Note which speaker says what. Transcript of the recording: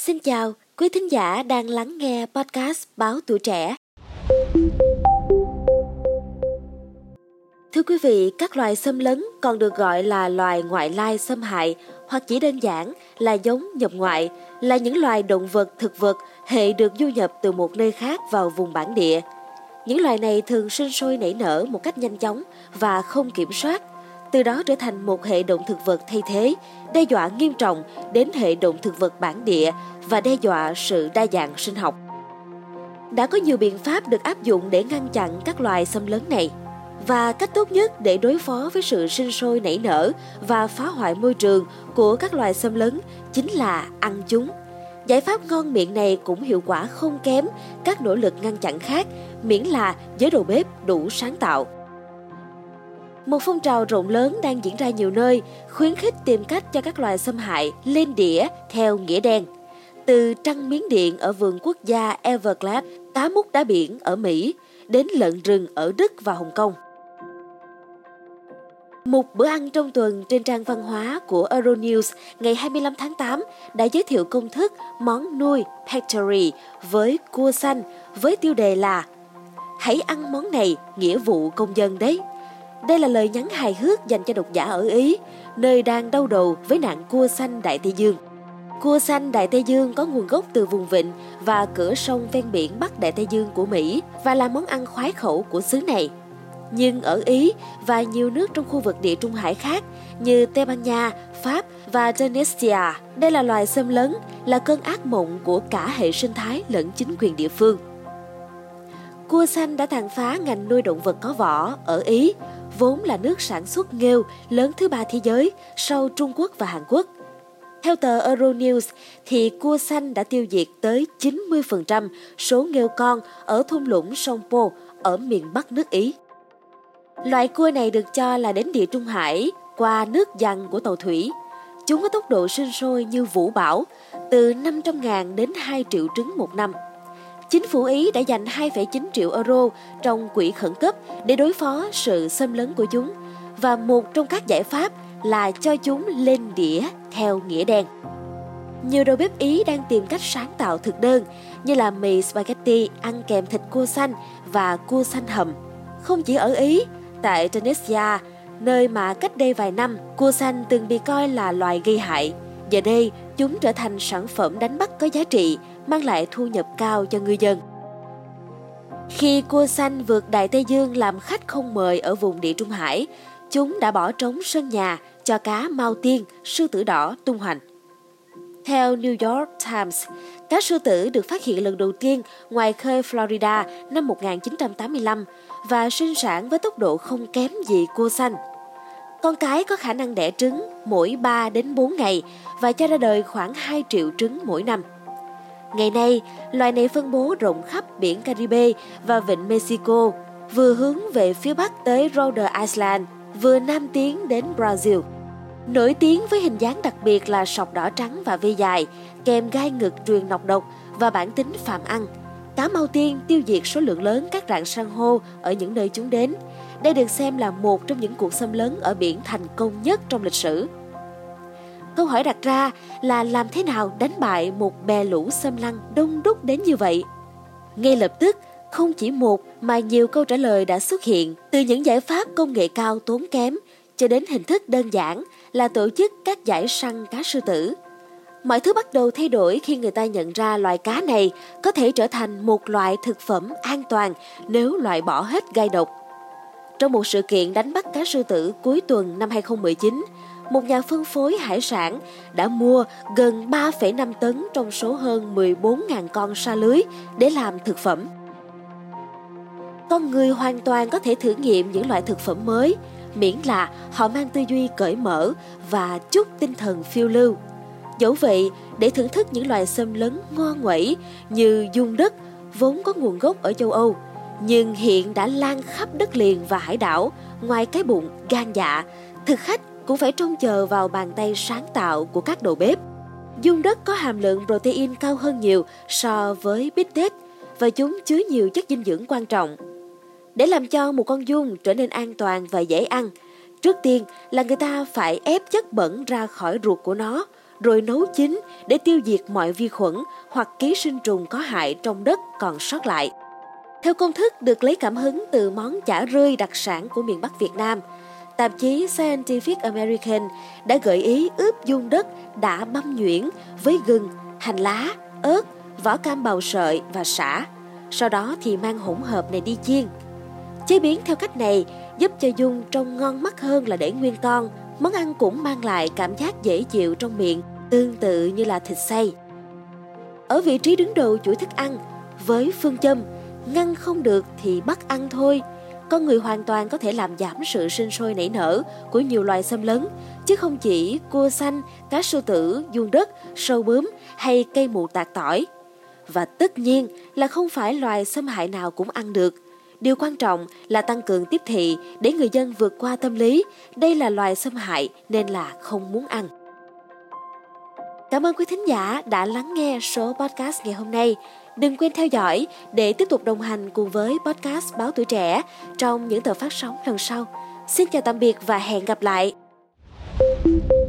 Speaker 1: Xin chào, quý thính giả đang lắng nghe podcast Báo Tuổi Trẻ. Thưa quý vị, các loài xâm lấn còn được gọi là loài ngoại lai xâm hại hoặc chỉ đơn giản là giống nhập ngoại, là những loài động vật thực vật hệ được du nhập từ một nơi khác vào vùng bản địa. Những loài này thường sinh sôi nảy nở một cách nhanh chóng và không kiểm soát, từ đó trở thành một hệ động thực vật thay thế, đe dọa nghiêm trọng đến hệ động thực vật bản địa và đe dọa sự đa dạng sinh học. Đã có nhiều biện pháp được áp dụng để ngăn chặn các loài xâm lấn này và cách tốt nhất để đối phó với sự sinh sôi nảy nở và phá hoại môi trường của các loài xâm lấn chính là ăn chúng. Giải pháp ngon miệng này cũng hiệu quả không kém các nỗ lực ngăn chặn khác, miễn là giới đầu bếp đủ sáng tạo. Một phong trào rộng lớn đang diễn ra nhiều nơi, khuyến khích tìm cách cho các loài xâm hại lên đĩa theo nghĩa đen. Từ trăng miếng điện ở vườn quốc gia Everglades, cá mút đá biển ở Mỹ, đến lợn rừng ở Đức và Hồng Kông. Một bữa ăn trong tuần trên trang văn hóa của Euronews ngày 25 tháng 8 đã giới thiệu công thức món nuôi Pectory với cua xanh với tiêu đề là Hãy ăn món này, nghĩa vụ công dân đấy. Đây là lời nhắn hài hước dành cho độc giả ở Ý, nơi đang đau đầu với nạn cua xanh Đại Tây Dương. Cua xanh Đại Tây Dương có nguồn gốc từ vùng vịnh và cửa sông ven biển Bắc Đại Tây Dương của Mỹ và là món ăn khoái khẩu của xứ này. Nhưng ở Ý và nhiều nước trong khu vực địa Trung Hải khác như Tây Ban Nha, Pháp và Tunisia, đây là loài xâm lấn, là cơn ác mộng của cả hệ sinh thái lẫn chính quyền địa phương. Cua xanh đã tàn phá ngành nuôi động vật có vỏ ở Ý, vốn là nước sản xuất nghêu lớn thứ ba thế giới sau Trung Quốc và Hàn Quốc. Theo tờ Euronews, thì cua xanh đã tiêu diệt tới 90% số nghêu con ở thung lũng sông Po ở miền Bắc nước Ý. Loại cua này được cho là đến địa Trung Hải qua nước dằn của tàu thủy. Chúng có tốc độ sinh sôi như vũ bão, từ 500.000 đến 2 triệu trứng một năm. Chính phủ Ý đã dành 2,9 triệu euro trong quỹ khẩn cấp để đối phó sự xâm lấn của chúng và một trong các giải pháp là cho chúng lên đĩa theo nghĩa đen. Nhiều đầu bếp Ý đang tìm cách sáng tạo thực đơn như là mì spaghetti ăn kèm thịt cua xanh và cua xanh hầm. Không chỉ ở Ý, tại Tunisia, nơi mà cách đây vài năm cua xanh từng bị coi là loài gây hại, giờ đây chúng trở thành sản phẩm đánh bắt có giá trị, mang lại thu nhập cao cho ngư dân. Khi cua xanh vượt Đại Tây Dương làm khách không mời ở vùng địa Trung Hải, chúng đã bỏ trống sân nhà cho cá mao tiên, sư tử đỏ tung hoành. Theo New York Times, cá sư tử được phát hiện lần đầu tiên ngoài khơi Florida năm 1985 và sinh sản với tốc độ không kém gì cua xanh. Con cái có khả năng đẻ trứng mỗi 3 đến 4 ngày và cho ra đời khoảng 2 triệu trứng mỗi năm. Ngày nay, loài này phân bố rộng khắp biển Caribe và vịnh Mexico, vừa hướng về phía bắc tới Rhode Island, vừa nam tiến đến Brazil. Nổi tiếng với hình dáng đặc biệt là sọc đỏ trắng và vây dài, kèm gai ngực truyền nọc độc và bản tính phạm ăn. Cá mau tiên tiêu diệt số lượng lớn các rạn san hô ở những nơi chúng đến. Đây được xem là một trong những cuộc xâm lấn ở biển thành công nhất trong lịch sử. Câu hỏi đặt ra là làm thế nào đánh bại một bè lũ xâm lăng đông đúc đến như vậy? Ngay lập tức, không chỉ một mà nhiều câu trả lời đã xuất hiện từ những giải pháp công nghệ cao tốn kém cho đến hình thức đơn giản là tổ chức các giải săn cá sư tử. Mọi thứ bắt đầu thay đổi khi người ta nhận ra loài cá này có thể trở thành một loại thực phẩm an toàn nếu loại bỏ hết gai độc. Trong một sự kiện đánh bắt cá sư tử cuối tuần năm 2019, một nhà phân phối hải sản đã mua gần 3,5 tấn trong số hơn 14.000 con sa lưới để làm thực phẩm. Con người hoàn toàn có thể thử nghiệm những loại thực phẩm mới, miễn là họ mang tư duy cởi mở và chút tinh thần phiêu lưu. Dẫu vậy, để thưởng thức những loài xâm lấn ngon nguẩy như dung đất vốn có nguồn gốc ở châu Âu, nhưng hiện đã lan khắp đất liền và hải đảo, ngoài cái bụng gan dạ, thực khách cũng phải trông chờ vào bàn tay sáng tạo của các đầu bếp. Dung đất có hàm lượng protein cao hơn nhiều so với bít tết và chúng chứa nhiều chất dinh dưỡng quan trọng. Để làm cho một con dung trở nên an toàn và dễ ăn, trước tiên là người ta phải ép chất bẩn ra khỏi ruột của nó, rồi nấu chín để tiêu diệt mọi vi khuẩn hoặc ký sinh trùng có hại trong đất còn sót lại. Theo công thức được lấy cảm hứng từ món chả rươi đặc sản của miền Bắc Việt Nam, tạp chí Scientific American đã gợi ý ướp dung đất đã băm nhuyễn với gừng, hành lá, ớt, vỏ cam bào sợi và sả. Sau đó thì mang hỗn hợp này đi chiên. Chế biến theo cách này giúp cho dung trông ngon mắt hơn là để nguyên con. Món ăn cũng mang lại cảm giác dễ chịu trong miệng, tương tự như là thịt xay. Ở vị trí đứng đầu chuỗi thức ăn, với phương châm ngăn không được thì bắt ăn thôi, con người hoàn toàn có thể làm giảm sự sinh sôi nảy nở của nhiều loài xâm lấn, chứ không chỉ cua xanh, cá sư tử, vuông đất, sâu bướm hay cây mù tạt tỏi. Và tất nhiên là không phải loài xâm hại nào cũng ăn được. Điều quan trọng là tăng cường tiếp thị để người dân vượt qua tâm lý đây là loài xâm hại nên là không muốn ăn. Cảm ơn quý thính giả đã lắng nghe số podcast ngày hôm nay. Đừng quên theo dõi để tiếp tục đồng hành cùng với podcast Báo Tuổi Trẻ trong những tờ phát sóng lần sau. Xin chào tạm biệt và hẹn gặp lại. thank you